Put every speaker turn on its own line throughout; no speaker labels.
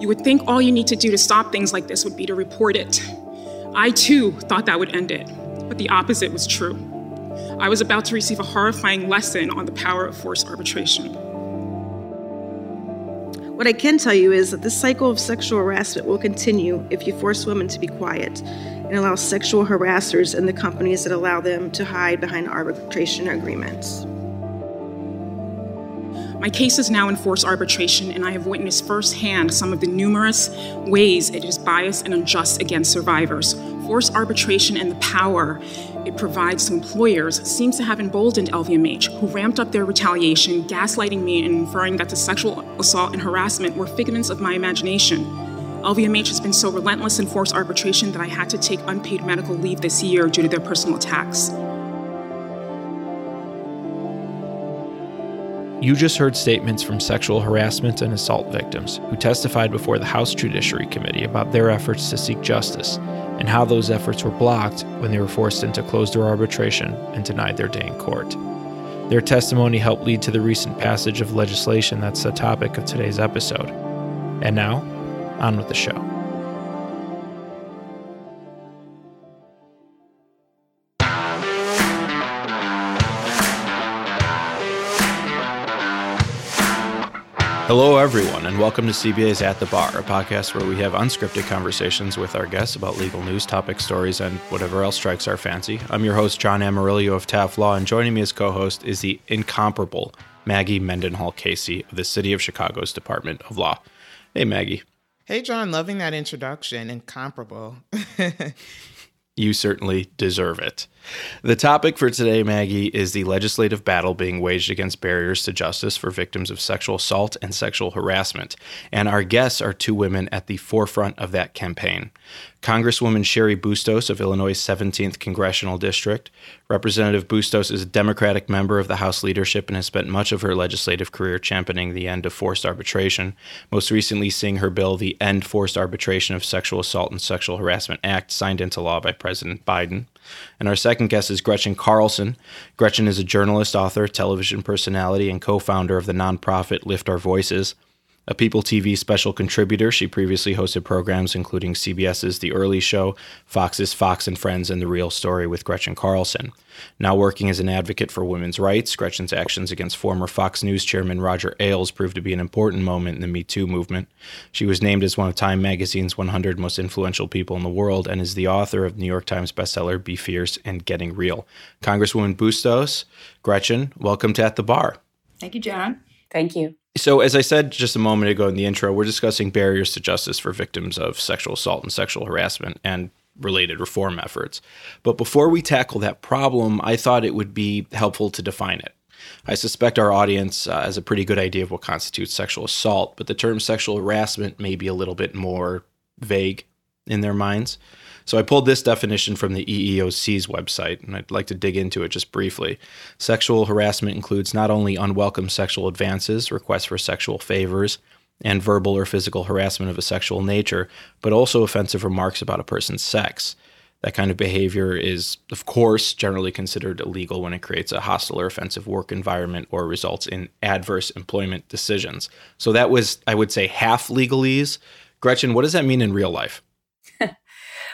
You would think all you need to do to stop things like this would be to report it. I too thought that would end it, but the opposite was true. I was about to receive a horrifying lesson on the power of forced arbitration.
What I can tell you is that this cycle of sexual harassment will continue if you force women to be quiet and allow sexual harassers and the companies that allow them to hide behind arbitration agreements.
My case is now in forced arbitration, and I have witnessed firsthand some of the numerous ways it is biased and unjust against survivors. Forced arbitration and the power it provides to employers seems to have emboldened LVMH, who ramped up their retaliation, gaslighting me and inferring that the sexual assault and harassment were figments of my imagination. LVMH has been so relentless in forced arbitration that I had to take unpaid medical leave this year due to their personal attacks.
You just heard statements from sexual harassment and assault victims who testified before the House Judiciary Committee about their efforts to seek justice and how those efforts were blocked when they were forced into closed door arbitration and denied their day in court. Their testimony helped lead to the recent passage of legislation that's the topic of today's episode. And now, on with the show. Hello, everyone, and welcome to CBA's At the Bar, a podcast where we have unscripted conversations with our guests about legal news, topic stories, and whatever else strikes our fancy. I'm your host, John Amarillo of Taft Law, and joining me as co host is the incomparable Maggie Mendenhall Casey of the City of Chicago's Department of Law. Hey, Maggie.
Hey, John, loving that introduction. Incomparable.
you certainly deserve it. The topic for today, Maggie, is the legislative battle being waged against barriers to justice for victims of sexual assault and sexual harassment. And our guests are two women at the forefront of that campaign. Congresswoman Cheri Bustos of Illinois' 17th Congressional District. Representative Bustos is a Democratic member of the House leadership and has spent much of her legislative career championing the end of forced arbitration, most recently seeing her bill, the End Forced Arbitration of Sexual Assault and Sexual Harassment Act, signed into law by President Biden. And our second guest is Gretchen Carlson. Gretchen is a journalist, author, television personality, and co founder of the nonprofit Lift Our Voices. A People TV special contributor, she previously hosted programs including CBS's The Early Show, Fox's Fox and Friends, and The Real Story with Gretchen Carlson. Now working as an advocate for women's rights, Gretchen's actions against former Fox News chairman Roger Ailes proved to be an important moment in the Me Too movement. She was named as one of Time magazine's 100 most influential people in the world and is the author of New York Times bestseller Be Fierce and Getting Real. Congresswoman Bustos, Gretchen, welcome to At the Bar.
Thank you, John.
Thank you.
So, as I said just a moment ago in the intro, we're discussing barriers to justice for victims of sexual assault and sexual harassment and related reform efforts. But before we tackle that problem, I thought it would be helpful to define it. I suspect our audience uh, has a pretty good idea of what constitutes sexual assault, but the term sexual harassment may be a little bit more vague in their minds. So I pulled this definition from the EEOC's website, and I'd like to dig into it just briefly. Sexual harassment includes not only unwelcome sexual advances, requests for sexual favors, and verbal or physical harassment of a sexual nature, but also offensive remarks about a person's sex. That kind of behavior is, of course, generally considered illegal when it creates a hostile or offensive work environment or results in adverse employment decisions. So that was, I would say, half legalese. Gretchen, what does that mean in real life?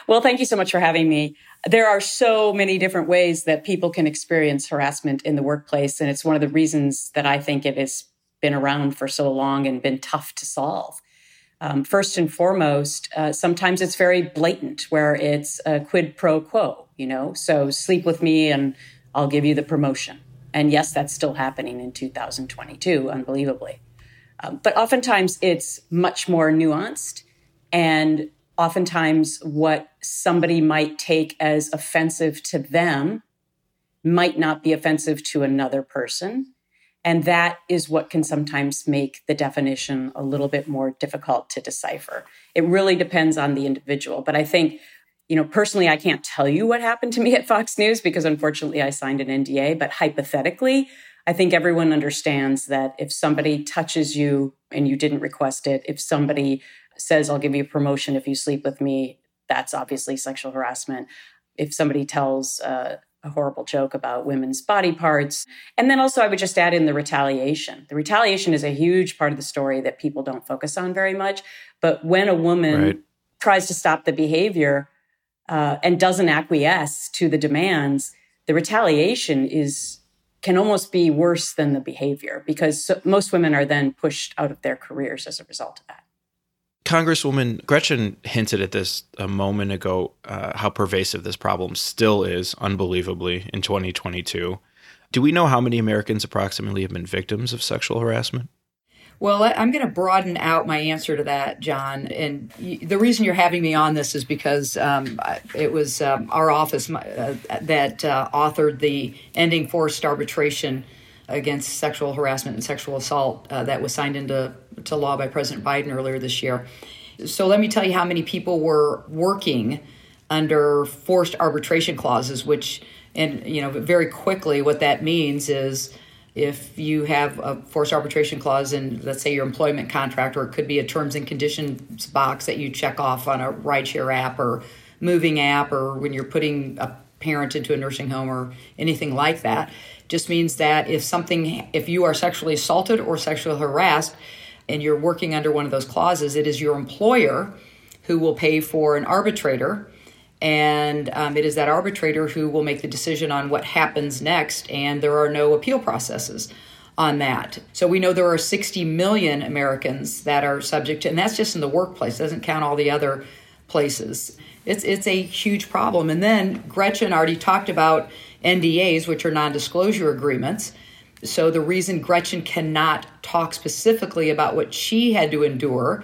Well, thank you so much for having me. There are so many different ways that people can experience harassment in the workplace. And it's one of the reasons that I think it has been around for so long and been tough to solve. Um, first and foremost, uh, sometimes it's very blatant, where it's a quid pro quo, you know, so sleep with me and I'll give you the promotion. And yes, that's still happening in 2022, unbelievably. Um, but oftentimes it's much more nuanced and oftentimes what somebody might take as offensive to them might not be offensive to another person. And that is what can sometimes make the definition a little bit more difficult to decipher. It really depends on the individual. But I think, you know, personally, I can't tell you what happened to me at Fox News because unfortunately I signed an NDA. But hypothetically, I think everyone understands that if somebody touches you and you didn't request it, if somebody says, I'll give you a promotion if you sleep with me, that's obviously sexual harassment. If somebody tells uh, a horrible joke about women's body parts. And then also, I would just add in the retaliation. The retaliation is a huge part of the story that people don't focus on very much. But when a woman right. tries to stop the behavior uh, and doesn't acquiesce to the demands, the retaliation is can almost be worse than the behavior because so, most women are then pushed out of their careers as a result of that.
Congresswoman Gretchen hinted at this a moment ago uh, how pervasive this problem still is, unbelievably, in 2022. Do we know how many Americans approximately have been victims of sexual harassment?
Well, I'm going to broaden out my answer to that, John. And the reason you're having me on this is because um, it was um, our office uh, that uh, authored the Ending Forced Arbitration against sexual harassment and sexual assault uh, that was signed into to law by President Biden earlier this year. So let me tell you how many people were working under forced arbitration clauses, which, and you know, very quickly, what that means is if you have a forced arbitration clause in, let's say, your employment contract, or it could be a terms and conditions box that you check off on a rideshare app or moving app, or when you're putting a parent into a nursing home or anything like that just means that if something, if you are sexually assaulted or sexually harassed and you're working under one of those clauses, it is your employer who will pay for an arbitrator. And um, it is that arbitrator who will make the decision on what happens next, and there are no appeal processes on that. So we know there are 60 million Americans that are subject to, and that's just in the workplace, doesn't count all the other places. It's it's a huge problem. And then Gretchen already talked about NDAs, which are non disclosure agreements. So the reason Gretchen cannot talk specifically about what she had to endure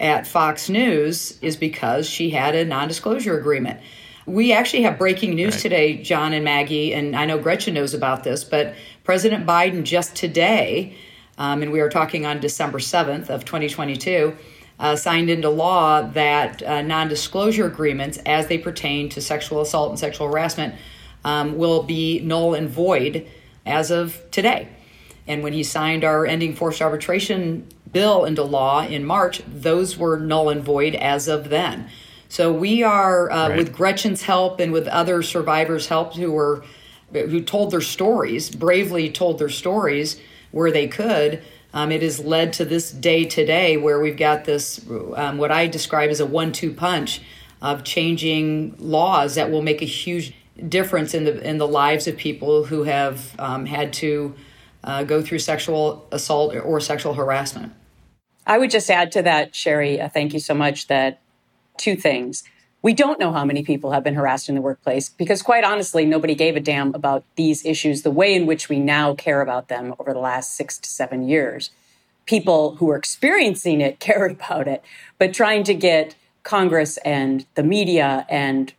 at Fox News is because she had a non disclosure agreement. We actually have breaking news right. today, John and Maggie, and I know Gretchen knows about this, but President Biden just today, um, and we are talking on December 7th of 2022, uh, signed into law that uh, non disclosure agreements as they pertain to sexual assault and sexual harassment um, will be null and void as of today. And when he signed our ending forced arbitration bill into law in March, those were null and void as of then. So we are, uh, right. with Gretchen's help and with other survivors' help who were who told their stories, bravely told their stories where they could. Um, it has led to this day today where we've got this, um, what I describe as a one two punch of changing laws that will make a huge difference in the in the lives of people who have um, had to uh, go through sexual assault or sexual harassment.
I would just add to that, Cheri. Uh, thank you so much. That two things. We don't know how many people have been harassed in the workplace because, quite honestly, nobody gave a damn about these issues the way in which we now care about them over the last six to seven years. People who are experiencing it cared about it, but trying to get Congress and the media and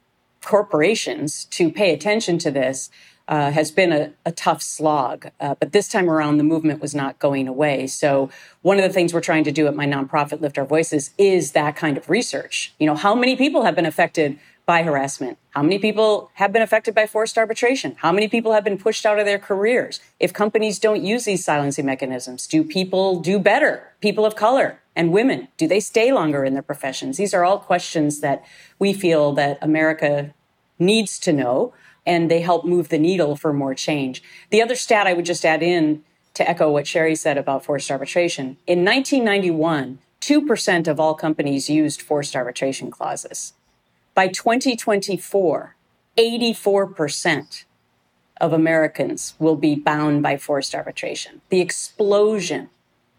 corporations to pay attention to this uh, has been a, a tough slog. Uh, but this time around, the movement was not going away. So, one of the things we're trying to do at my nonprofit, Lift Our Voices, is that kind of research. You know, how many people have been affected by harassment? How many people have been affected by forced arbitration? How many people have been pushed out of their careers? If companies don't use these silencing mechanisms, do people do better? People of color and women, do they stay longer in their professions? These are all questions that we feel that America needs to know, and they help move the needle for more change. The other stat I would just add in to echo what Cheri said about forced arbitration in 1991, 2% of all companies used forced arbitration clauses. By 2024, 84% of Americans will be bound by forced arbitration. The explosion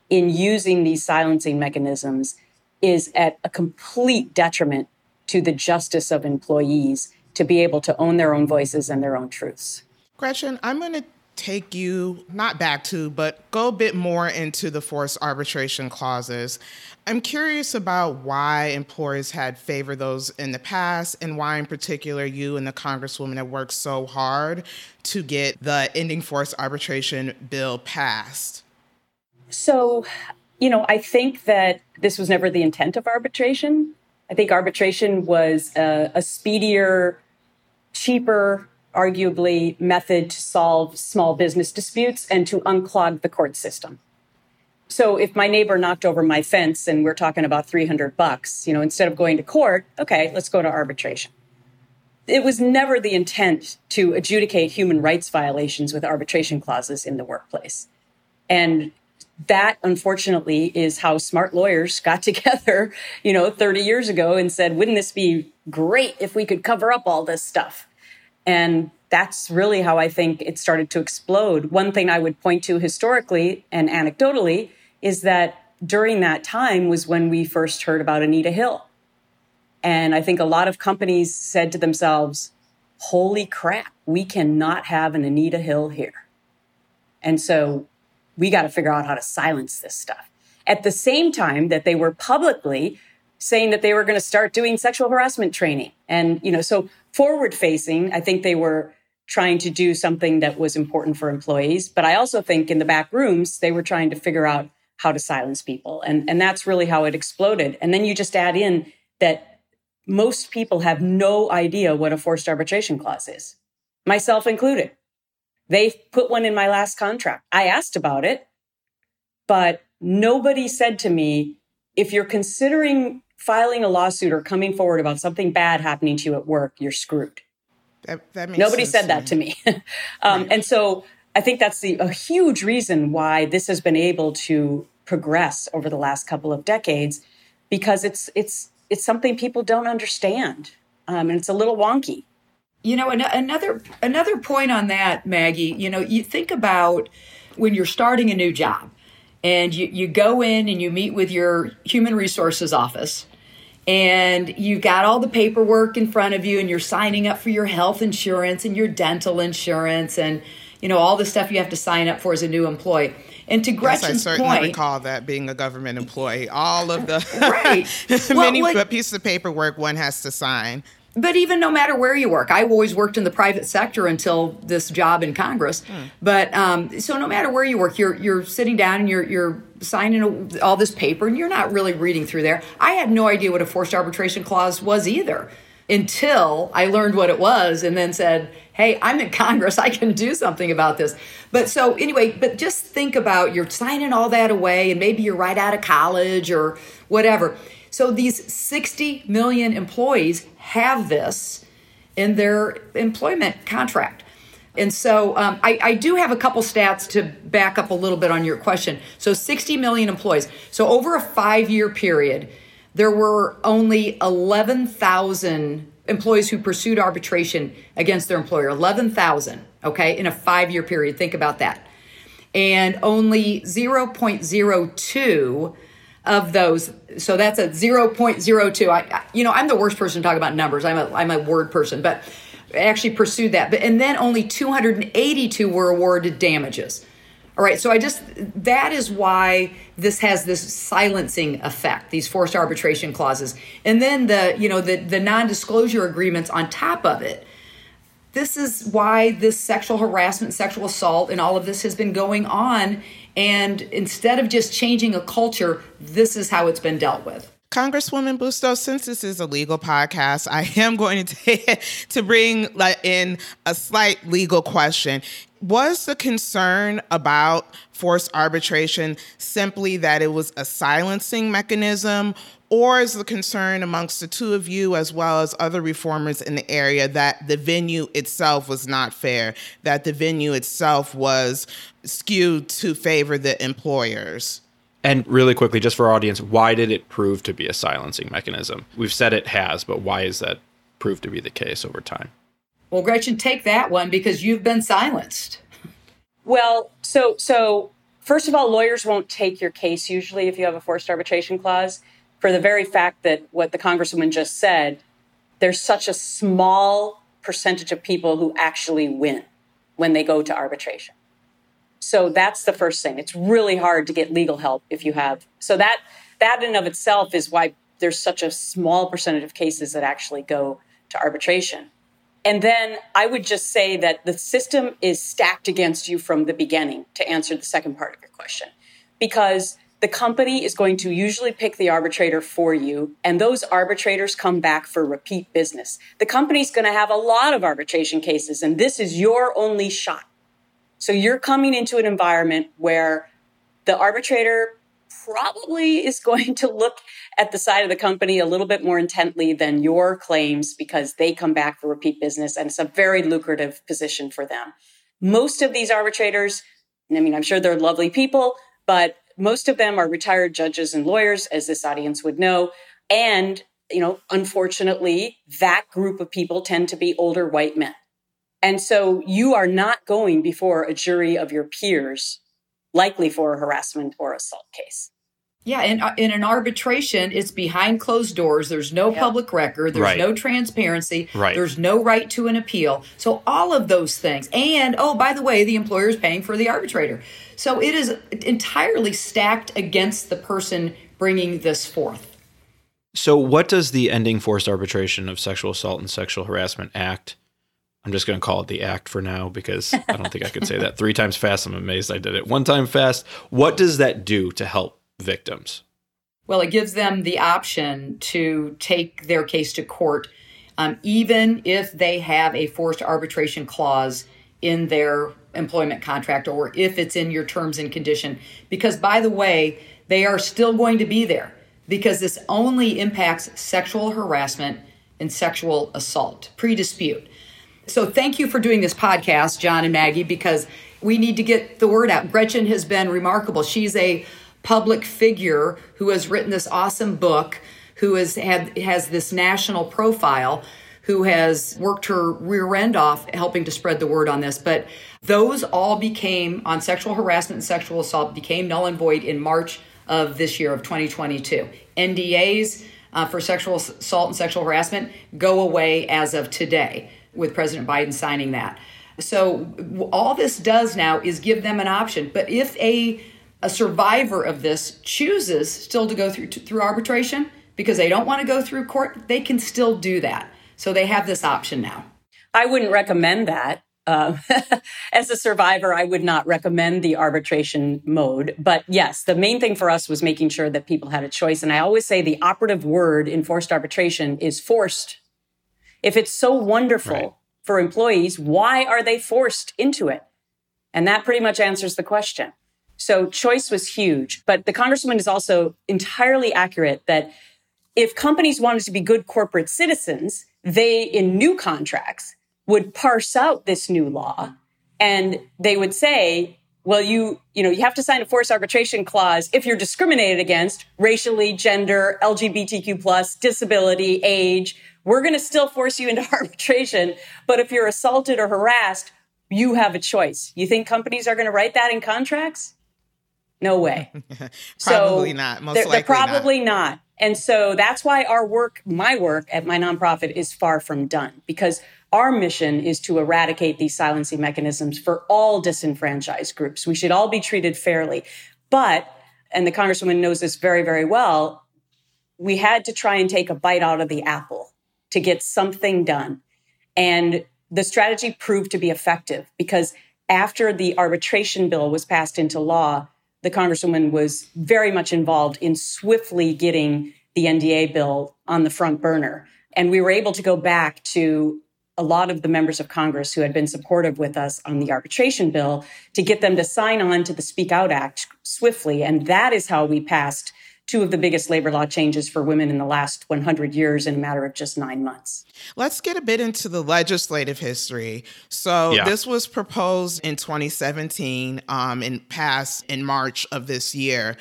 in using these silencing mechanisms is at a complete detriment to the justice of employees to be able to own their own voices and their own truths.
Gretchen, I'm going to take you not back to, but go a bit more into the forced arbitration clauses. I'm curious about why employers had favored those in the past and why, in particular, you and the Congresswoman have worked so hard to get the ending forced arbitration bill passed.
So, you know, I think that this was never the intent of arbitration. I think arbitration was a, a speedier cheaper, arguably, method to solve small business disputes and to unclog the court system. So if my neighbor knocked over my fence and we're talking about 300 bucks, you know, instead of going to court, okay, let's go to arbitration. it was never the intent to adjudicate human rights violations with arbitration clauses in the workplace. And that unfortunately is how smart lawyers got together, you know, 30 years ago and said, wouldn't this be great if we could cover up all this stuff? And that's really how I think it started to explode. One thing I would point to historically and anecdotally is that during that time was when we first heard about Anita Hill. And I think a lot of companies said to themselves, holy crap, we cannot have an Anita Hill here. And so we got to figure out how to silence this stuff. At the same time that they were publicly saying that they were going to start doing sexual harassment training. And, you know, so forward facing, I think they were trying to do something that was important for employees. But I also think in the back rooms, they were trying to figure out how to silence people. And, and that's really how it exploded. And then you just add in that most people have no idea what a forced arbitration clause is, myself included. They put one in my last contract. I asked about it, but nobody said to me, if you're considering filing a lawsuit or coming forward about something bad happening to you at work, you're screwed.
That, that
Nobody said that to me. um, right. And so I think that's the, a huge reason why this has been able to progress over the last couple of decades, because it's it's it's something people don't understand, um, and it's a little wonky.
You know, an- another another point on that, Maggie. You know, you think about when you're starting a new job, and you you go in and you meet with your human resources office and you've got all the paperwork in front of you and you're signing up for your health insurance and your dental insurance and you know all the stuff you have to sign up for as a new employee and to Gretchen's
yes, I certainly
point,
recall that being a government employee, all of the
right.
many well, like, pieces of paperwork one has to sign.
But even no matter where you work, I've always worked in the private sector until this job in Congress. Hmm. But um, so no matter where you work, you're you're sitting down and you're you're signing all this paper, and you're not really reading through there. I had no idea what a forced arbitration clause was either until I learned what it was, and then said, "Hey, I'm in Congress. I can do something about this." But so anyway, but just think about you're signing all that away, and maybe you're right out of college or whatever so these 60 million employees have this in their employment contract. And so um, I, I, do have a couple stats to back up a little bit on your question. So 60 million employees. So over a five year period, there were only 11,000 employees who pursued arbitration against their employer. 11,000, okay, in a five year period. Think about that. And only 0.02 of those. So that's a 0.02 I, you know i'm the worst person to talk about numbers. I'm a i'm a word person but I actually pursued that. But and then only 282 were awarded damages. All right so i just that is why this has this silencing effect these forced arbitration clauses. And then the you know the the non-disclosure agreements on top of it. This is why this sexual harassment sexual assault and all of this has been going on and instead of just changing a culture, this is how it's been dealt with.
Congresswoman Bustos, since this is a legal podcast, I am going to to bring in a slight legal question. Was the concern about forced arbitration simply that it was a silencing mechanism, or is the concern amongst the two of you, as well as other reformers in the area, that the venue itself was not fair, that the venue itself was skewed to favor the employers?
And really quickly, just for our audience, why did it prove to be a silencing mechanism? We've said it has, but why is that proved to be the case over time?
Well, Gretchen, take that one because you've been silenced.
Well, so so first of all, lawyers won't take your case usually if you have a forced arbitration clause for the very fact that what the congresswoman just said, there's such a small percentage of people who actually win when they go to arbitration. So that's the first thing. It's really hard to get legal help if you have. So that that in of itself is why there's such a small percentage of cases that actually go to arbitration. And then I would just say that the system is stacked against you from the beginning to answer the second part of your question. Because the company is going to usually pick the arbitrator for you, and those arbitrators come back for repeat business. The company's going to have a lot of arbitration cases, and this is your only shot. So you're coming into an environment where the arbitrator probably is going to look at the side of the company a little bit more intently than your claims because they come back for repeat business and it's a very lucrative position for them. Most of these arbitrators, I mean, I'm sure they're lovely people, but most of them are retired judges and lawyers, as this audience would know. And, you know, unfortunately, that group of people tend to be older white men. And so you are not going before a jury of your peers, likely for a harassment or assault case.
Yeah, in, uh, in an arbitration, it's behind closed doors. There's no yep. public record. There's right. no transparency.
Right.
There's no right to an appeal. So all of those things. And oh, by the way, the employer is paying for the arbitrator. So it is entirely stacked against the person bringing this forth.
So, what does the Ending Forced Arbitration of Sexual Assault and Sexual Harassment Act? I'm just going to call it the Act for now because I don't think I could say that three times fast. I'm amazed I did it one time fast. What does that do to help victims?
Well, it gives them the option to take their case to court, um, even if they have a forced arbitration clause in their employment contract or if it's in your terms and condition. Because, by the way, they are still going to be there because this only impacts sexual harassment and sexual assault pre dispute. So, thank you for doing this podcast, John and Maggie, because we need to get the word out. Gretchen has been remarkable. She's a public figure who has written this awesome book, who has had has this national profile who has worked her rear end off helping to spread the word on this. But those all became, on sexual harassment and sexual assault, became null and void in March of this year of 2022. NDAs uh, for sexual assault and sexual harassment go away as of today with President Biden signing that. So all this does now is give them an option. But if a a survivor of this chooses still to go through through arbitration because they don't want to go through court, they can still do that. So they have this option now.
I wouldn't recommend that. Uh, as a survivor, I would not recommend the arbitration mode. But yes, the main thing for us was making sure that people had a choice. And I always say the operative word in forced arbitration is forced. If it's so wonderful right. for employees, why are they forced into it? And that pretty much answers the question. So choice was huge. But the Congresswoman is also entirely accurate that if companies wanted to be good corporate citizens, they, in new contracts, would parse out this new law and they would say, well, you, you know, you have to sign a forced arbitration clause if you're discriminated against racially, gender, LGBTQ plus, disability, age. We're going to still force you into arbitration. But if you're assaulted or harassed, you have a choice. You think companies are going to write that in contracts? No way.
probably so not. Most
they're,
likely
they're probably not. not. And so that's why our work, my work at my nonprofit is far from done because our mission is to eradicate these silencing mechanisms for all disenfranchised groups. We should all be treated fairly. But, and the Congresswoman knows this very, very well, we had to try and take a bite out of the apple to get something done. And the strategy proved to be effective because after the arbitration bill was passed into law, the Congresswoman was very much involved in swiftly getting the NDA bill on the front burner. And we were able to go back to a lot of the members of Congress who had been supportive with us on the arbitration bill to get them to sign on to the Speak Out Act swiftly. And that is how we passed two of the biggest labor law changes for women in the last 100 years in a matter of just nine months.
Let's get a bit into the legislative history. So, yeah. this was proposed in 2017 um, and passed in March of this year.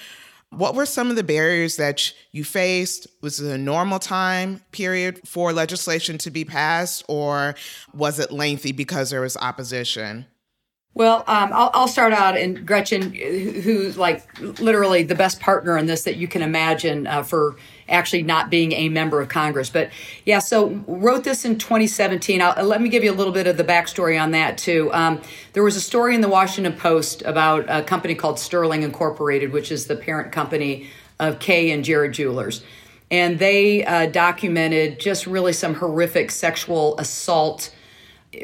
What were some of the barriers that you faced? Was it a normal time period for legislation to be passed, or was it lengthy because there was opposition?
Well, um, I'll, I'll, start out, and Gretchen, who's like literally the best partner in this that you can imagine uh, for actually not being a member of Congress. But yeah, so wrote this in 2017. I'll, let me give you a little bit of the backstory on that too. Um, there was a story in the Washington Post about a company called Sterling Incorporated, which is the parent company of Kay and Jared Jewelers. And they uh, documented just really some horrific sexual assault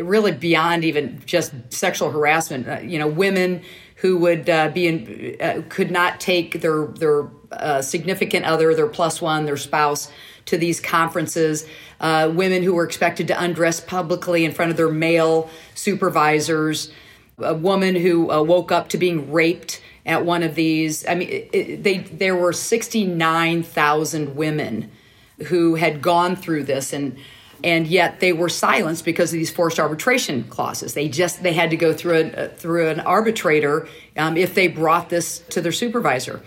really beyond even just sexual harassment. Uh, you know, women who would uh, be in, uh, could not take their their uh, significant other, their plus one, their spouse to these conferences. Uh, women who were expected to undress publicly in front of their male supervisors. A woman who uh, woke up to being raped at one of these. I mean, it, they there were 69,000 women who had gone through this and and yet they were silenced because of these forced arbitration clauses. They just they had to go through a through an arbitrator um, if they brought this to their supervisor.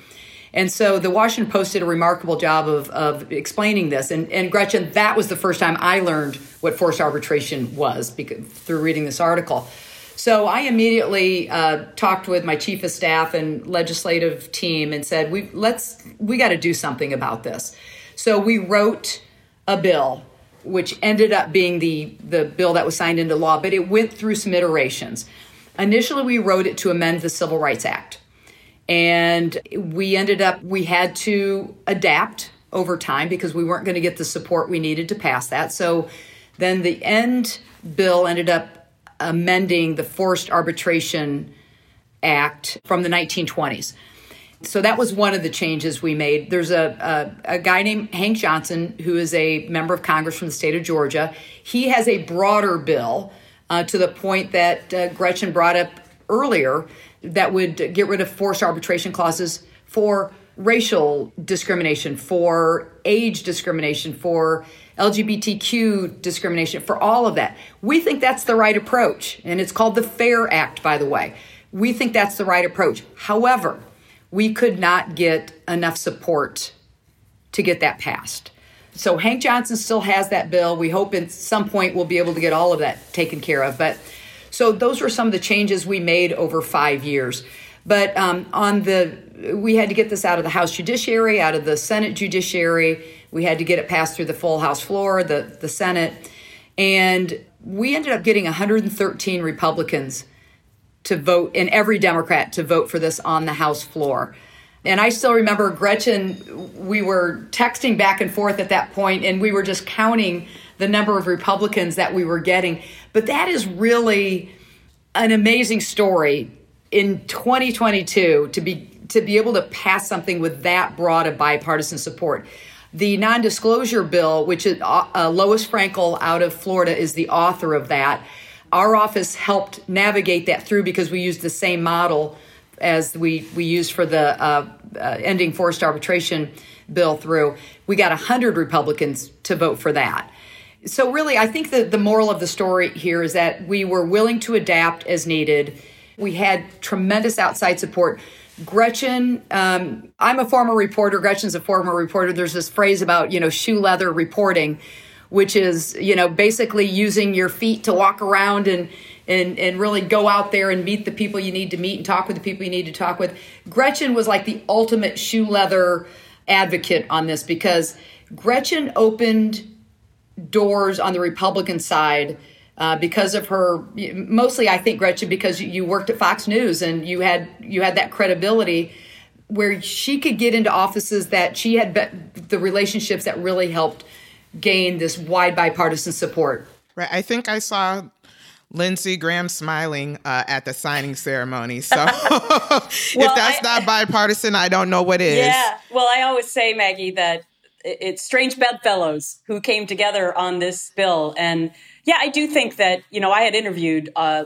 And so the Washington Post did a remarkable job of, of explaining this. And, and Gretchen, that was the first time I learned what forced arbitration was because, through reading this article. So I immediately uh, talked with my chief of staff and legislative team and said, "We let's we got to do something about this." So we wrote a bill, which ended up being the the bill that was signed into law, but it went through some iterations. Initially, we wrote it to amend the Civil Rights Act, and we ended up we had to adapt over time because we weren't going to get the support we needed to pass that. So then the end bill ended up amending the Forced Arbitration Act from the 1920s. So that was one of the changes we made. There's a, a, a, guy named Hank Johnson who is a member of Congress from the state of Georgia. He has a broader bill uh, to the point that uh, Gretchen brought up earlier that would get rid of forced arbitration clauses for racial discrimination, for age discrimination, for LGBTQ discrimination, for all of that. We think that's the right approach. And it's called the FAIR Act, by the way. We think that's the right approach. However, we could not get enough support to get that passed. So Hank Johnson still has that bill. We hope at some point we'll be able to get all of that taken care of. But so those were some of the changes we made over five years. But um, on the, we had to get this out of the House Judiciary, out of the Senate Judiciary. We had to get it passed through the full House floor, the, the Senate. And we ended up getting 113 Republicans to vote, and every Democrat to vote for this on the House floor. And I still remember Gretchen, we were texting back and forth at that point, and we were just counting the number of Republicans that we were getting. But that is really an amazing story in 2022 to be to be able to pass something with that broad of bipartisan support. The non disclosure bill, which is uh, uh, Lois Frankel out of Florida, is the author of that. Our office helped navigate that through because we used the same model as we, we used for the uh, uh, ending forced arbitration bill through. We got 100 Republicans to vote for that. So, really, I think that the moral of the story here is that we were willing to adapt as needed. We had tremendous outside support. Gretchen, um, I'm a former reporter. Gretchen's a former reporter. There's this phrase about, you know, shoe leather reporting, which is, you know, basically using your feet to walk around and, and, and really go out there and meet the people you need to meet and talk with the people you need to talk with. Gretchen was like the ultimate shoe leather advocate on this because Gretchen opened doors on the Republican side uh, because of her mostly I think Gretchen because you worked at Fox News and you had you had that credibility where she could get into offices that she had be- the relationships that really helped gain this wide bipartisan support.
Right. I think I saw Lindsey Graham smiling uh, at the signing ceremony. So well, if that's I, not bipartisan, I don't know what is.
Yeah. Well, I always say, Maggie, that it's strange bedfellows who came together on this bill and yeah, I do think that you know I had interviewed uh,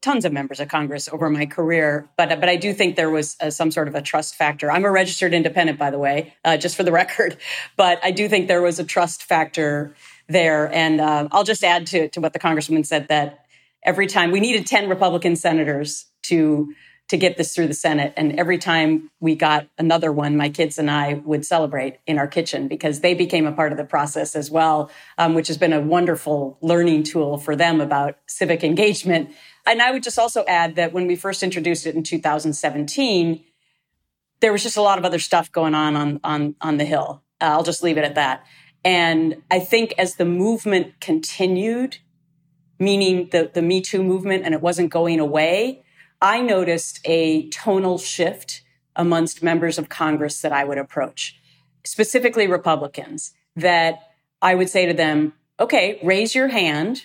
tons of members of Congress over my career, but but I do think there was uh, some sort of a trust factor. I'm a registered independent, by the way, uh, just for the record, but I do think there was a trust factor there. And uh, I'll just add to to what the congresswoman said that every time we needed 10 Republican senators to to get this through the Senate. And every time we got another one, my kids and I would celebrate in our kitchen because they became a part of the process as well, um, which has been a wonderful learning tool for them about civic engagement. And I would just also add that when we first introduced it in 2017, there was just a lot of other stuff going on on on, on the Hill. Uh, I'll just leave it at that. And I think as the movement continued, meaning the, the Me Too movement, and it wasn't going away, I noticed a tonal shift amongst members of Congress that I would approach, specifically Republicans, that I would say to them, okay, raise your hand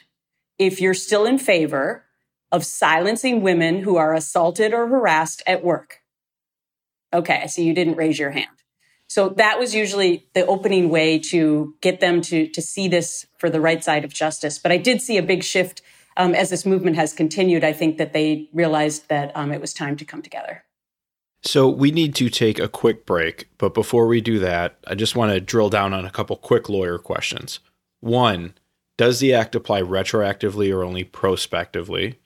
if you're still in favor of silencing women who are assaulted or harassed at work. Okay, I see you didn't raise your hand. So that was usually the opening way to get them to, to see this for the right side of justice. But I did see a big shift um, as this movement has continued, I think that they realized that um, it was time to come together.
So we need to take a quick break, but before we do that, I just want to drill down on a couple quick lawyer questions. One, does the act apply retroactively or only prospectively?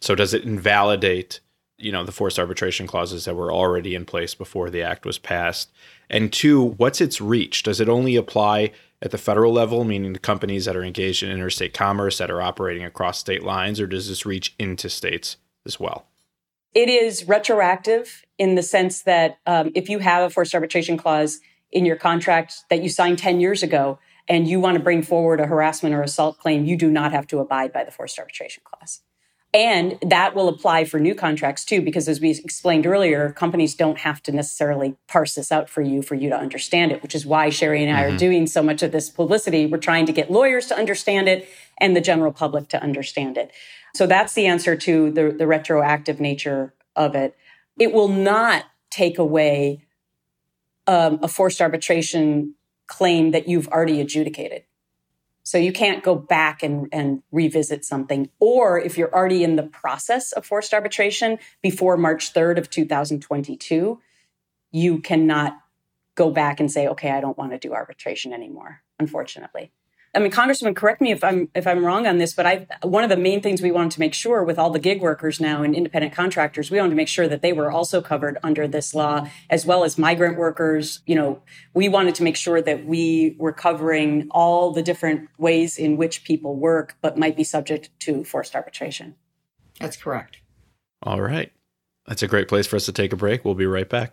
So does it invalidate, you know, the forced arbitration clauses that were already in place before the act was passed? And two, what's its reach? Does it only apply at the federal level, meaning the companies that are engaged in interstate commerce that are operating across state lines, or does this reach into states as well?
It is retroactive in the sense that um, if you have a forced arbitration clause in your contract that you signed 10 years ago and you want to bring forward a harassment or assault claim, you do not have to abide by the forced arbitration clause. And that will apply for new contracts too, because as we explained earlier, companies don't have to necessarily parse this out for you for you to understand it, which is why Cheri and I mm-hmm. are doing so much of this publicity. We're trying to get lawyers to understand it and the general public to understand it. So that's the answer to the, the retroactive nature of it. It will not take away um, a forced arbitration claim that you've already adjudicated. So you can't go back and, and revisit something. Or if you're already in the process of forced arbitration before March 3rd of 2022, you cannot go back and say, okay, I don't want to do arbitration anymore, unfortunately. I mean, Congressman, correct me if I'm if I'm wrong on this, but I one of the main things we wanted to make sure with all the gig workers now and independent contractors, we wanted to make sure that they were also covered under this law, as well as migrant workers. You know, we wanted to make sure that we were covering all the different ways in which people work, but might be subject to forced arbitration.
That's correct.
All right. That's a great place for us to take a break. We'll be right back.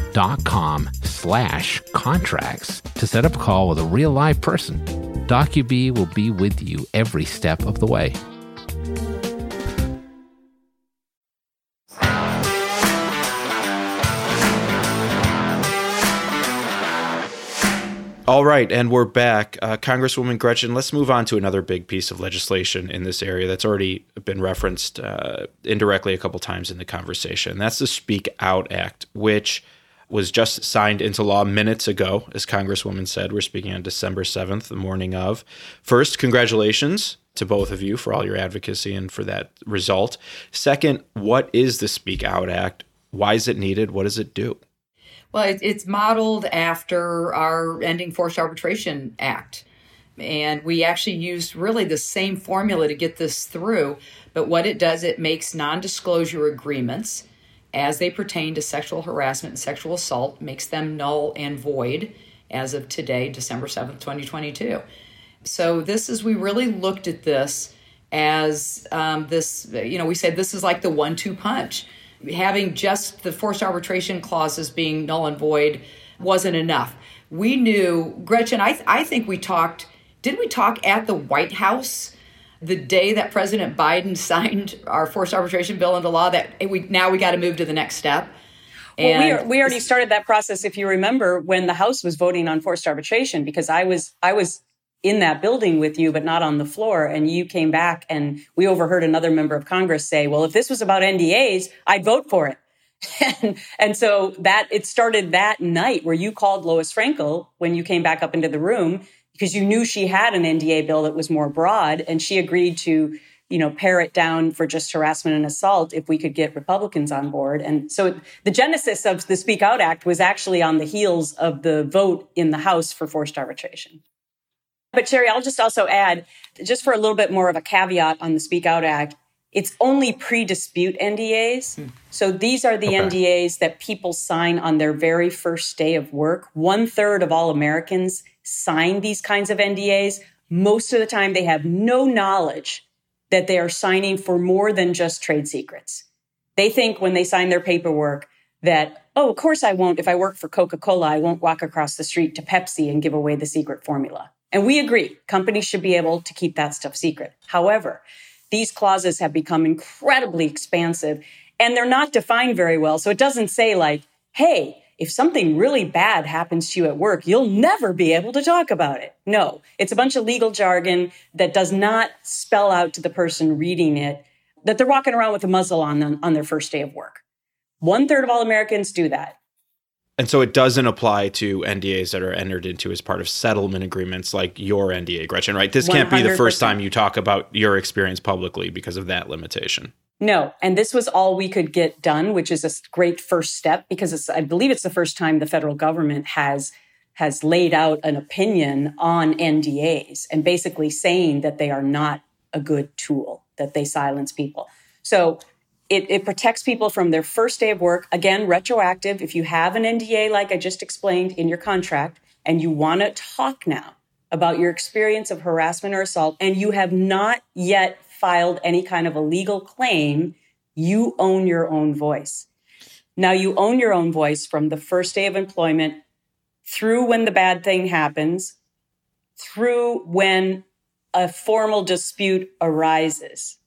get.docubee.com slash contracts to set up a call with a real live person. DocuBee will be with you every step of the way.
All right, and we're back. Uh, Congresswoman Gretchen, let's move on to another big piece of legislation in this area that's already been referenced uh, indirectly a couple times in the conversation. That's the Speak Out Act, which was just signed into law minutes ago, as Congresswoman said. We're speaking on December 7th, the morning of. First, congratulations to both of you for all your advocacy and for that result. Second, what is the Speak Out Act? Why is it needed? What does it do?
Well, it's modeled after our Ending Forced Arbitration Act. And we actually used really the same formula to get this through. But what it does, it makes non disclosure agreements as they pertain to sexual harassment and sexual assault, makes them null and void as of today, December 7th, 2022. So, this is, we really looked at this as um, this, you know, we said this is like the one two punch having just the forced arbitration clauses being null and void wasn't enough. We knew, Gretchen, I, th- I think we talked, did we talk at the White House the day that President Biden signed our forced arbitration bill into law that we now we got to move to the next step?
Well, we, are, we already started that process, if you remember, when the House was voting on forced arbitration, because I was I was in that building with you, but not on the floor. And you came back and we overheard another member of Congress say, well, if this was about NDAs, I'd vote for it. and, and so that it started that night where you called Lois Frankel when you came back up into the room because you knew she had an NDA bill that was more broad and she agreed to, you know, pare it down for just harassment and assault if we could get Republicans on board. And so the genesis of the Speak Out Act was actually on the heels of the vote in the House for forced arbitration. But Cheri, I'll just also add, just for a little bit more of a caveat on the Speak Out Act, it's only pre-dispute NDAs. Hmm. So these are the okay. NDAs that people sign on their very first day of work. One third of all Americans sign these kinds of NDAs. Most of the time, they have no knowledge that they are signing for more than just trade secrets. They think when they sign their paperwork that, oh, of course I won't. If I work for Coca Cola, I won't walk across the street to Pepsi and give away the secret formula. And we agree companies should be able to keep that stuff secret. However, these clauses have become incredibly expansive and they're not defined very well. So it doesn't say like, hey, if something really bad happens to you at work, you'll never be able to talk about it. No, it's a bunch of legal jargon that does not spell out to the person reading it that they're walking around with a muzzle on them on their first day of work. One third of all Americans do that.
And so it doesn't apply to NDAs that are entered into as part of settlement agreements like your NDA, Gretchen, right? This can't be the first time you talk about your experience publicly because of that limitation.
No, and this was all we could get done, which is a great first step because I believe it's the first time the federal government has has laid out an opinion on NDAs and basically saying that they are not a good tool, that they silence people. So it, it, protects people from their first day of work. Again, retroactive. If you have an NDA, like I just explained in your contract, and you want to talk now about your experience of harassment or assault, and you have not yet filed any kind of a legal claim, you own your own voice. Now, you own your own voice from the first day of employment through when the bad thing happens, through when a formal dispute arises.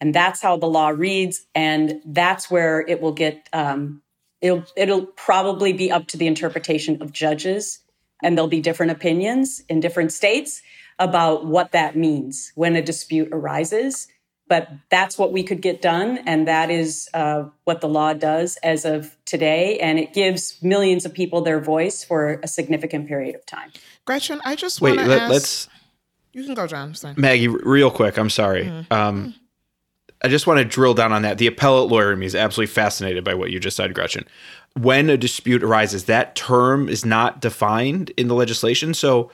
And that's how the law reads. And that's where it will get, um, it'll, it'll probably be up to the interpretation of judges. And there'll be different opinions in different states about what that means when a dispute arises. But that's what we could get done. And that is uh, what the law does as of today. And it gives millions of people their voice for a significant period of time.
Gretchen, I just want to let, ask. Let's, you can go, John.
Maggie, real quick. I'm sorry. Mm-hmm. Um, I just want to drill down on that. The appellate lawyer in me is absolutely fascinated by what you just said, Gretchen. When a dispute arises, that term is not defined in the legislation. So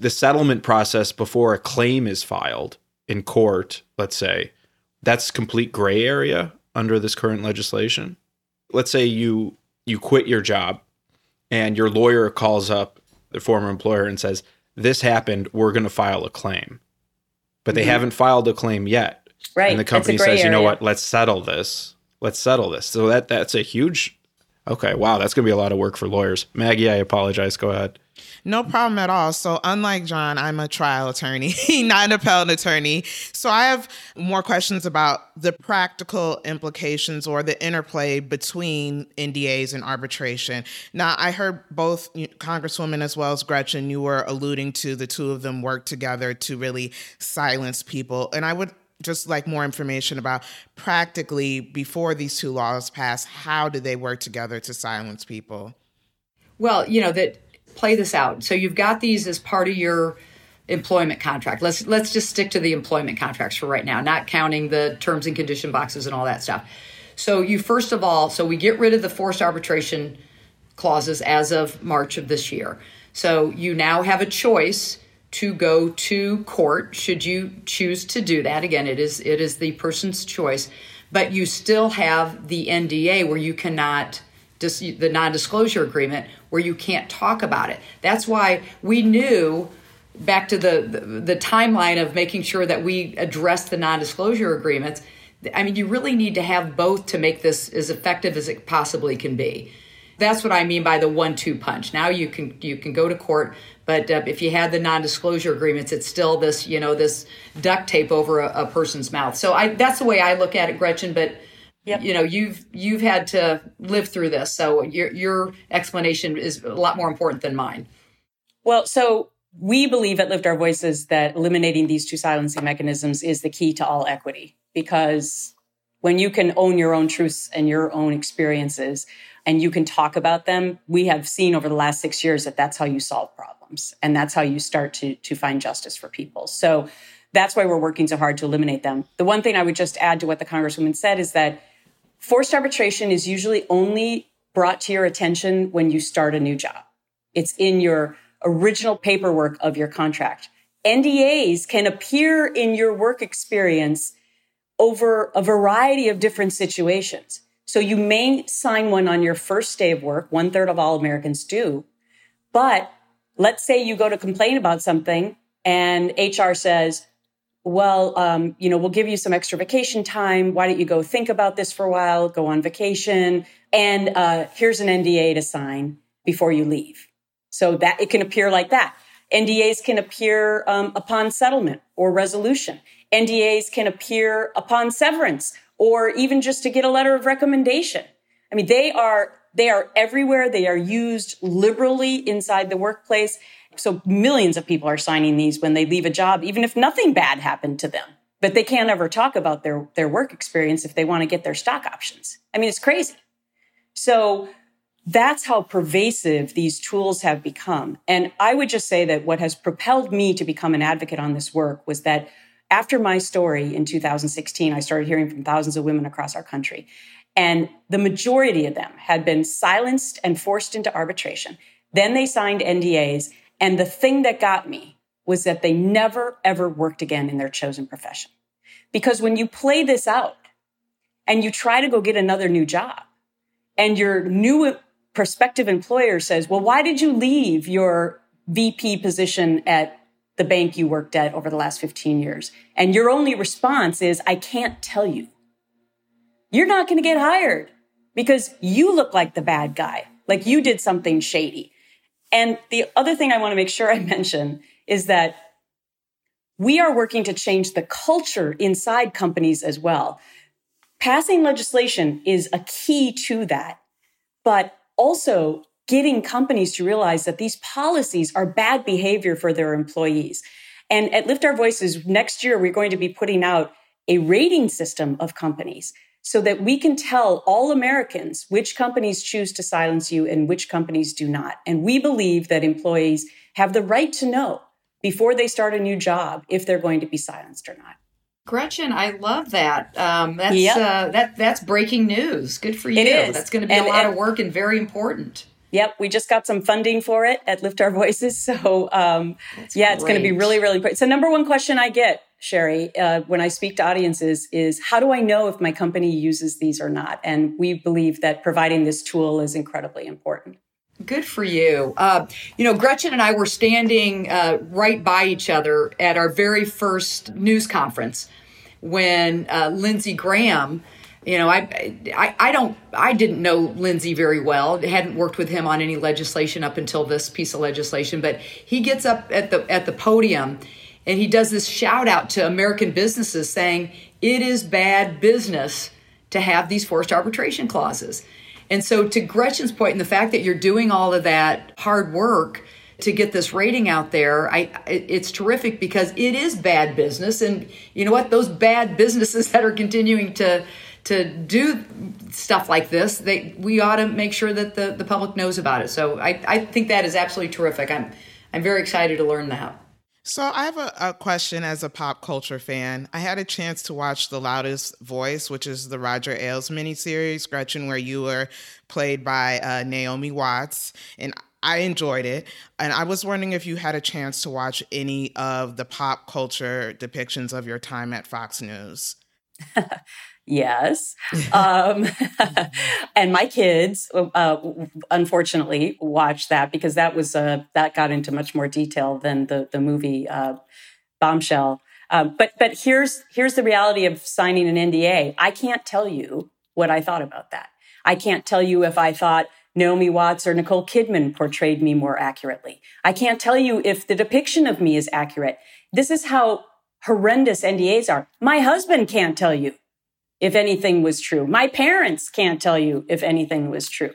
the settlement process before a claim is filed in court, let's say, that's complete gray area under this current legislation. Let's say you you quit your job and your lawyer calls up the former employer and says, "This happened, we're going to file a claim." But they mm-hmm. haven't filed a claim yet
Right.
And the company says, you know what, let's settle this. Let's settle this. So that that's a huge okay, wow, that's gonna be a lot of work for lawyers. Maggie, I apologize. Go ahead.
No problem at all. So, unlike John, I'm a trial attorney, not an appellate attorney. So, I have more questions about the practical implications or the interplay between NDAs and arbitration. Now, I heard both Congresswoman as well as Gretchen, you were alluding to the two of them work together to really silence people. And I would just like more information about practically before these two laws pass, how do they work together to silence people?
Well, you know that play this out. So you've got these as part of your employment contract. Let's let's just stick to the employment contracts for right now, not counting the terms and condition boxes and all that stuff. So you first of all, so we get rid of the forced arbitration clauses as of March of this year. So you now have a choice to go to court should you choose to do that. Again it is it is the person's choice but you still have the NDA where you cannot dis- the non-disclosure agreement where you can't talk about it. That's why we knew back to the, the, the timeline of making sure that we address the non-disclosure agreements. I mean you really need to have both to make this as effective as it possibly can be that's what i mean by the one-two punch now you can you can go to court but uh, if you had the non-disclosure agreements, it's still this, you know, this duct tape over a, a person's mouth. So I, that's the way I look at it, Gretchen. But Yep. you know you've you've had to live through this so your your explanation is a lot more important than mine
well so we believe at lift our voices that eliminating these two silencing mechanisms is the key to all equity because when you can own your own truths and your own experiences and you can talk about them we have seen over the last six years that that's how you solve problems. And that's how you start to, to find justice for people. So that's why we're working so hard to eliminate them. The one thing I would just add to what the Congresswoman said is that forced arbitration is usually only brought to your attention when you start a new job. It's in your original paperwork of your contract. NDAs can appear in your work experience over a variety of different situations. So you may sign one on your first day of work. One third of all Americans do. But let's say you go to complain about something and HR says, well, um, you know, we'll give you some extra vacation time. Why don't you go think about this for a while, go on vacation, and uh, here's an NDA to sign before you leave. So that it can appear like that. NDAs can appear um, upon settlement or resolution. NDAs can appear upon severance or even just to get a letter of recommendation. I mean, they are, they are everywhere. They are used liberally inside the workplace. So millions of people are signing these when they leave a job, even if nothing bad happened to them. But they can't ever talk about their, their work experience if they want to get their stock options. I mean, it's crazy. So that's how pervasive these tools have become. And I would just say that what has propelled me to become an advocate on this work was that after my story in 2016, I started hearing from thousands of women across our country. And the majority of them had been silenced and forced into arbitration. Then they signed NDAs. And the thing that got me was that they never, ever worked again in their chosen profession. Because when you play this out and you try to go get another new job, and your new prospective employer says, Well, why did you leave your VP position at the bank you worked at over the last 15 years? And your only response is, I can't tell you. You're not going to get hired because you look like the bad guy, like you did something shady. And the other thing I want to make sure I mention is that we are working to change the culture inside companies as well. Passing legislation is a key to that, but also getting companies to realize that these policies are bad behavior for their employees. And at Lift Our Voices, next year, we're going to be putting out a rating system of companies so that we can tell all Americans which companies choose to silence you and which companies do not. And we believe that employees have the right to know before they start a new job if they're going to be silenced or not.
Gretchen, I love that. Um, that's yep. uh, that that's breaking news. Good for you. It is. That's going to be and, a lot of work and very important.
Yep, we just got some funding for it at Lift Our Voices. So um, yeah, great. it's going to be really, really great. So number one question I get, Cheri, uh, when I speak to audiences is, how do I know if my company uses these or not? And we believe that providing this tool is incredibly important.
Good for you. Uh, you know, Gretchen and I were standing uh, right by each other at our very first news conference when uh, Lindsey Graham, you know, I, I, I don't, I didn't know Lindsey very well. hadn't worked with him on any legislation up until this piece of legislation. But he gets up at the at the podium, and he does this shout out to American businesses, saying it is bad business to have these forced arbitration clauses. And so, to Gretchen's point, and the fact that you're doing all of that hard work to get this rating out there, I it's terrific because it is bad business, and you know what? Those bad businesses that are continuing to to do stuff like this, they we ought to make sure that the the public knows about it. So I I think that is absolutely terrific. I'm I'm very excited to learn that.
So I have a, a, question as a pop culture fan. I had a chance to watch The Loudest Voice, which is the Roger Ailes miniseries, Gretchen, where you were played by uh, Naomi Watts, and I enjoyed it. And I was wondering if you had a chance to watch any of the pop culture depictions of your time at Fox News.
yes. um, and my kids, uh, unfortunately, watched that because that was uh, that got into much more detail than the the movie uh, Bombshell. Um, but but here's here's the reality of signing an NDA. I can't tell you what I thought about that. I can't tell you if I thought Naomi Watts or Nicole Kidman portrayed me more accurately. I can't tell you if the depiction of me is accurate. This is how horrendous NDAs are. My husband can't tell you if anything was true. My parents can't tell you if anything was true.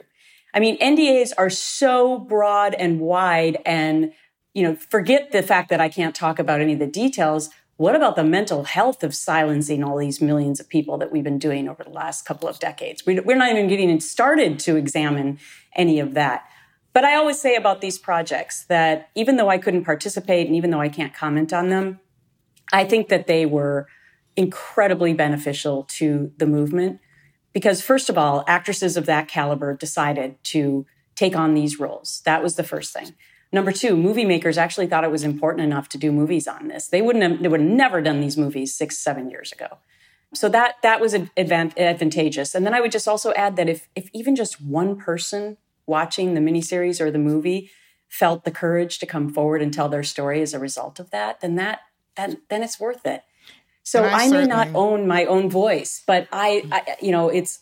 I mean, NDAs are so broad and wide and, you know, forget the fact that I can't talk about any of the details. What about the mental health of silencing all these millions of people that we've been doing over the last couple of decades? We're not even getting started to examine any of that. But I always say about these projects that even though I couldn't participate and even though I can't comment on them, I think that they were incredibly beneficial to the movement because, first of all, actresses of that caliber decided to take on these roles. That was the first thing. Number two, movie makers actually thought it was important enough to do movies on this. They wouldn't have, they would have never done these movies six, seven years ago. So that that was advantageous. And then I would just also add that if if even just one person watching the miniseries or the movie felt the courage to come forward and tell their story as a result of that, then that then then it's worth it. So I, I may not own my own voice, but I, I, you know, it's,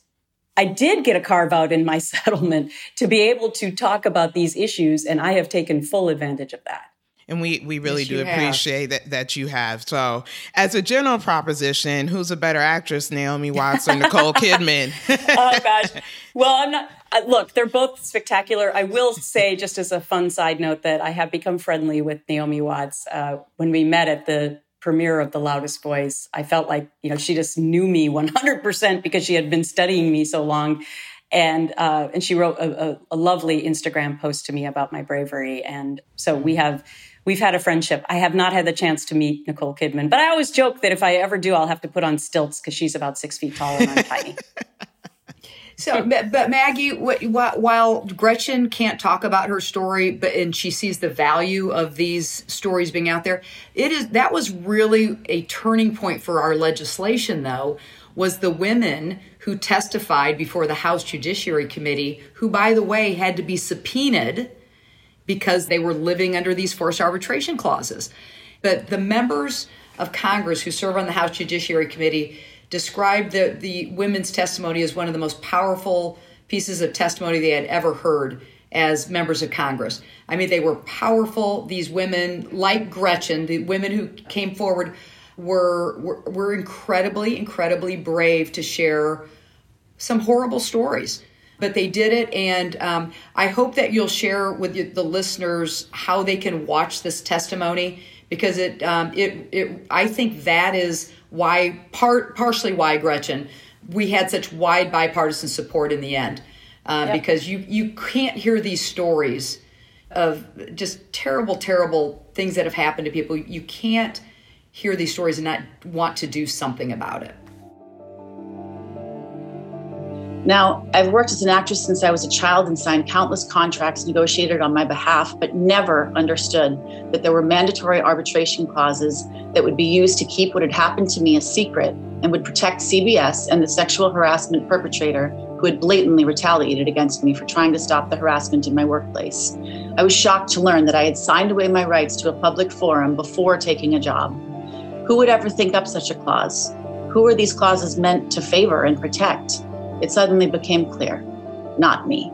I did get a carve out in my settlement to be able to talk about these issues, and I have taken full advantage of that.
And we, we really
Yes,
do
you have.
appreciate that, that you have. So, as a general proposition, who's a better actress, Naomi Watts or Nicole Kidman?
oh gosh. Well, I'm not. Uh, look, they're both spectacular. I will say, just as a fun side note, that I have become friendly with Naomi Watts. Uh, when we met at the premiere of The Loudest Voice, I felt like you know she just knew me 100 percent because she had been studying me so long. And uh, and she wrote a, a, a lovely Instagram post to me about my bravery, and so we have we've had a friendship. I have not had the chance to meet Nicole Kidman, but I always joke that if I ever do, I'll have to put on stilts because she's about six feet tall and I'm tiny.
So, but, Maggie, wh- wh- while Gretchen can't talk about her story, but and she sees the value of these stories being out there, it is that was really a turning point for our legislation. Though, was the women who testified before the House Judiciary Committee, who, by the way, had to be subpoenaed because they were living under these forced arbitration clauses. But the members of Congress who serve on the House Judiciary Committee described the, the women's testimony as one of the most powerful pieces of testimony they had ever heard as members of Congress. I mean, they were powerful. These women, like Gretchen, the women who came forward, were, were, were incredibly, incredibly brave to share some horrible stories but they did it and um, i hope that you'll share with the listeners how they can watch this testimony because it, um, it, it i think that is why part partially why gretchen we had such wide bipartisan support in the end. Uh,
Yep.
because you you can't hear these stories of just terrible terrible things that have happened to people. You can't hear these stories and not want to do something about it
Now, I've worked as an actress since I was a child and signed countless contracts negotiated on my behalf, but never understood that there were mandatory arbitration clauses that would be used to keep what had happened to me a secret and would protect CBS and the sexual harassment perpetrator who had blatantly retaliated against me for trying to stop the harassment in my workplace. I was shocked to learn that I had signed away my rights to a public forum before taking a job. Who would ever think up such a clause? Who are these clauses meant to favor and protect? It suddenly became clear not me.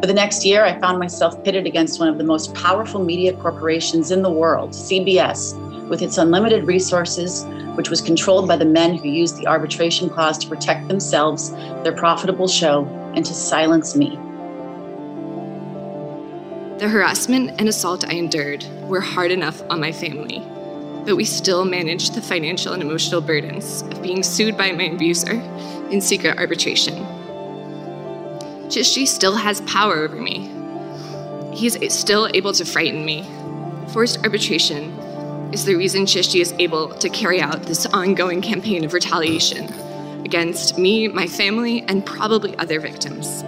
For the next year, I found myself pitted against one of the most powerful media corporations in the world, CBS, with its unlimited resources, which was controlled by the men who used the arbitration clause to protect themselves, their profitable show, and to silence me.
The harassment and assault I endured were hard enough on my family, but we still managed the financial and emotional burdens of being sued by my abuser in secret arbitration. Chishi still has power over me. He's still able to frighten me. Forced arbitration is the reason Chishi is able to carry out this ongoing campaign of retaliation against me, my family, and probably other victims.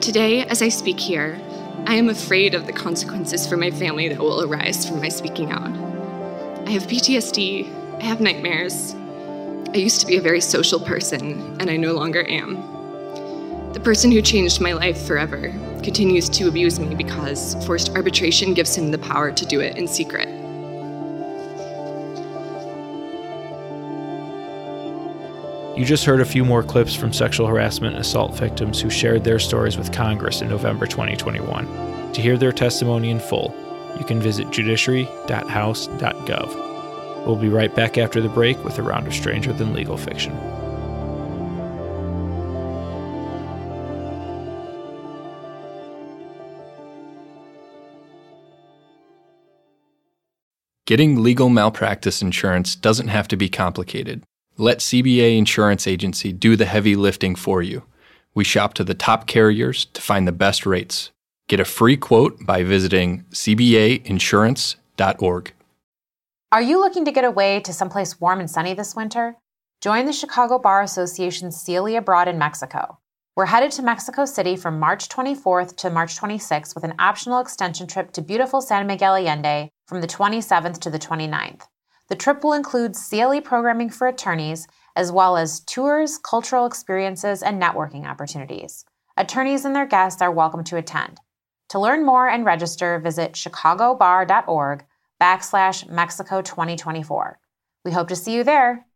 Today, as I speak here, I am afraid of the consequences for my family that will arise from my speaking out. I have PTSD, I have nightmares. I used to be a very social person, and I no longer am. The person who changed my life forever continues to abuse me because forced arbitration gives him the power to do it in secret.
You just heard a few more clips from sexual harassment and assault victims who shared their stories with Congress in November 2021. To hear their testimony in full, you can visit judiciary.house.gov. We'll be right back after the break with a round of Stranger Than Legal Fiction. Getting legal malpractice insurance doesn't have to be complicated. Let CBA Insurance Agency do the heavy lifting for you. We shop to the top carriers to find the best rates. Get a free quote by visiting cbainsurance.org.
Are you looking to get away to someplace warm and sunny this winter? Join the Chicago Bar Association's CLE Abroad in Mexico. We're headed to Mexico City from March 24th to March 26th with an optional extension trip to beautiful San Miguel Allende from the 27th to the 29th. The trip will include CLE programming for attorneys, as well as tours, cultural experiences, and networking opportunities. Attorneys and their guests are welcome to attend. To learn more and register, visit chicagobar.org backslash Mexico 2024. We hope to see you there.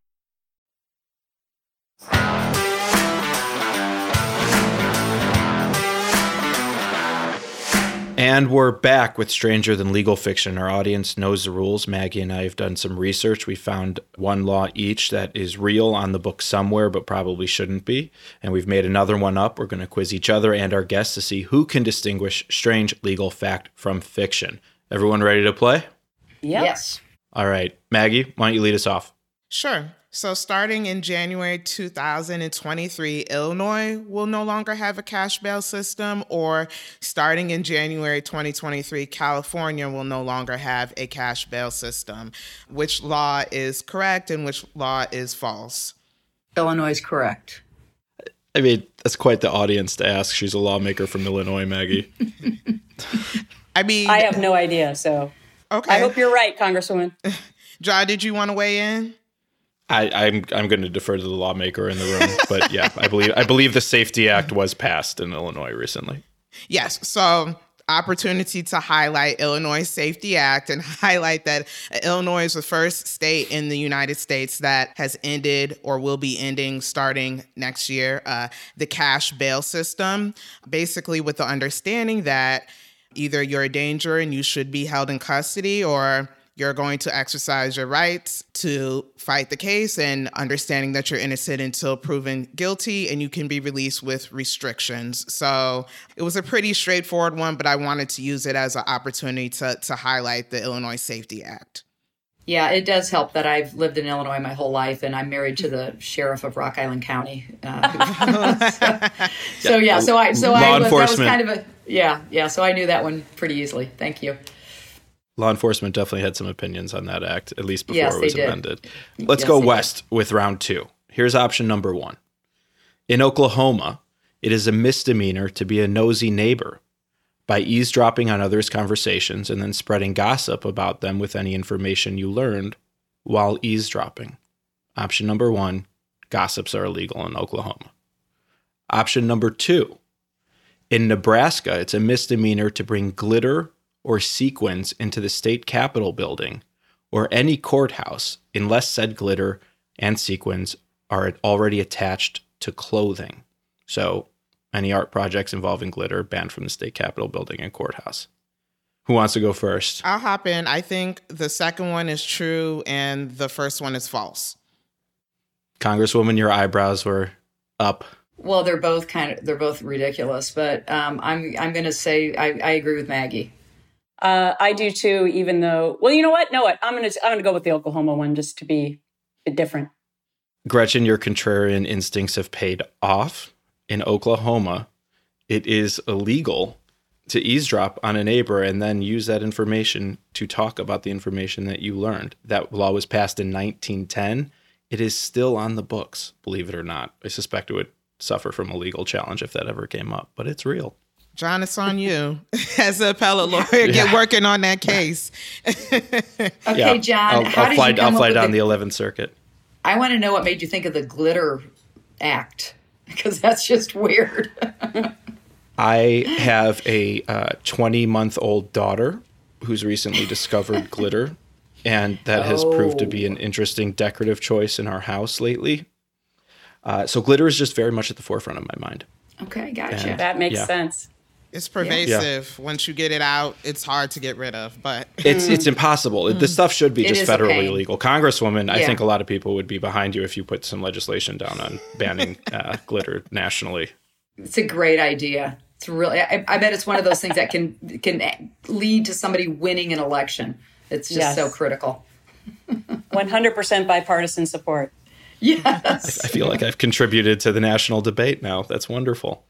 And we're back with Stranger Than Legal Fiction. Our audience knows the rules. Maggie and I have done some research. We found one law each that is real on the book somewhere, but probably shouldn't be. And we've made another one up. We're going to quiz each other and our guests to see who can distinguish strange legal fact from fiction. Everyone ready to play?
Yep.
Yes.
All right. Maggie, why don't you lead us off?
Sure. So, starting in January 2023, Illinois will no longer have a cash bail system, or starting in January 2023, California will no longer have a cash bail system. Which law is correct and which law is false?
Illinois is correct.
I mean, that's quite the audience to ask. She's a lawmaker from Illinois, Maggie.
I mean,
I have no idea. So
okay.
I hope you're right, Congresswoman.
John, did you want to weigh in?
I, I'm I'm going to defer to the lawmaker in the room, but yeah, I believe I believe the SAFE-T Act was passed in Illinois recently.
Yes. So opportunity to highlight Illinois SAFE-T Act and highlight that Illinois is the first state in the United States that has ended or will be ending starting next year uh, the cash bail system, basically with the understanding that either you're a danger and you should be held in custody or you're going to exercise your rights to fight the case and understanding that you're innocent until proven guilty and you can be released with restrictions. So it was a pretty straightforward one, but I wanted to use it as an opportunity to, to highlight the Illinois SAFE-T Act.
Yeah, it does help that I've lived in Illinois my whole life, and I'm married to the sheriff of Rock Island County. Uh, so, so, yeah, so I so
Law
I was, that was kind of a yeah yeah. So I knew that one pretty easily. Thank you.
Law enforcement definitely had some opinions on that act, at least before
Yes,
it was amended. Let's
Yes,
go
they did.
west with round two. Here's option number one. In Oklahoma, it is a misdemeanor to be a nosy neighbor by eavesdropping on others' conversations and then spreading gossip about them with any information you learned while eavesdropping. Option number one gossips are illegal in Oklahoma. Option number two in Nebraska, it's a misdemeanor to bring glitter or sequins into the state capitol building or any courthouse unless said glitter and sequins are already attached to clothing. So, any art projects involving glitter banned from the state capitol building and courthouse. Who wants to go first?
I'll hop in. I think the second one is true and the first one is false.
Congresswoman, your eyebrows were up.
Well, they're both kind of they're both ridiculous, but um, I'm I'm going to say I, I agree with Maggie.
Uh, I do too, even though, well, you know what? No, what? I'm going to, I'm going to go with the Oklahoma one just to be a bit different.
Gretchen, your contrarian instincts have paid off. In Oklahoma, it is illegal to eavesdrop on a neighbor and then use that information to talk about the information that you learned. That law was passed in 1910. It is still on the books, believe it or not. I suspect it would suffer from a legal challenge if that ever came up, but it's real.
John, it's on you as an appellate lawyer. Get working on that case.
Okay, John,
I'll,
how
I'll
did
fly,
you come
I'll
up
fly
with
down
the,
the 11th Circuit.
I want to know what made you think of the glitter act because that's just weird.
I have a 20 month old daughter who's recently discovered glitter, and that has proved to be an interesting decorative choice in our house lately. Uh, so, glitter is just very much at the forefront of my mind.
okay, gotcha.
That makes
Yeah.
sense.
It's pervasive. Once you get it out, it's hard to get rid of. But
It's it's impossible. This stuff should be
It
just federally
pain.
legal. Congresswoman, I think a lot of people would be behind you if you put some legislation down on banning uh, glitter nationally.
It's a great idea. It's really. I, I bet it's one of those things that can can lead to somebody winning an election. It's just
Yes.
so critical.
100% bipartisan support.
Yes.
I feel like I've contributed to the national debate now. That's wonderful.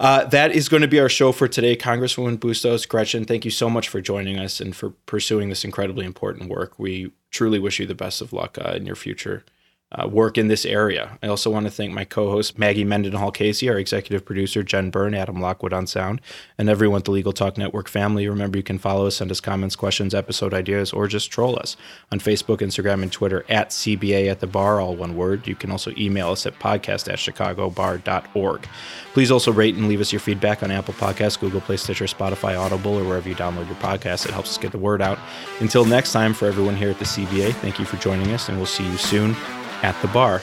Uh, that is going to be our show for today. Congresswoman Bustos, Gretchen, thank you so much for joining us and for pursuing this incredibly important work. We truly wish you the best of luck uh, in your future uh, work in this area. I also want to thank my co host, Maggie Mendenhall Casey, our executive producer, Jen Byrne, Adam Lockwood on sound, and everyone at the Legal Talk Network family. Remember, you can follow us, send us comments, questions, episode ideas, or just troll us on Facebook, Instagram, and Twitter at CBA at the bar, all one word. You can also email us at podcast at chicagobar.org. Please also rate and leave us your feedback on Apple Podcasts, Google Play, Stitcher, Spotify, Audible, or wherever you download your podcasts. It helps us get the word out. Until next time, for everyone here at the CBA, thank you for joining us, and we'll see you soon at the bar.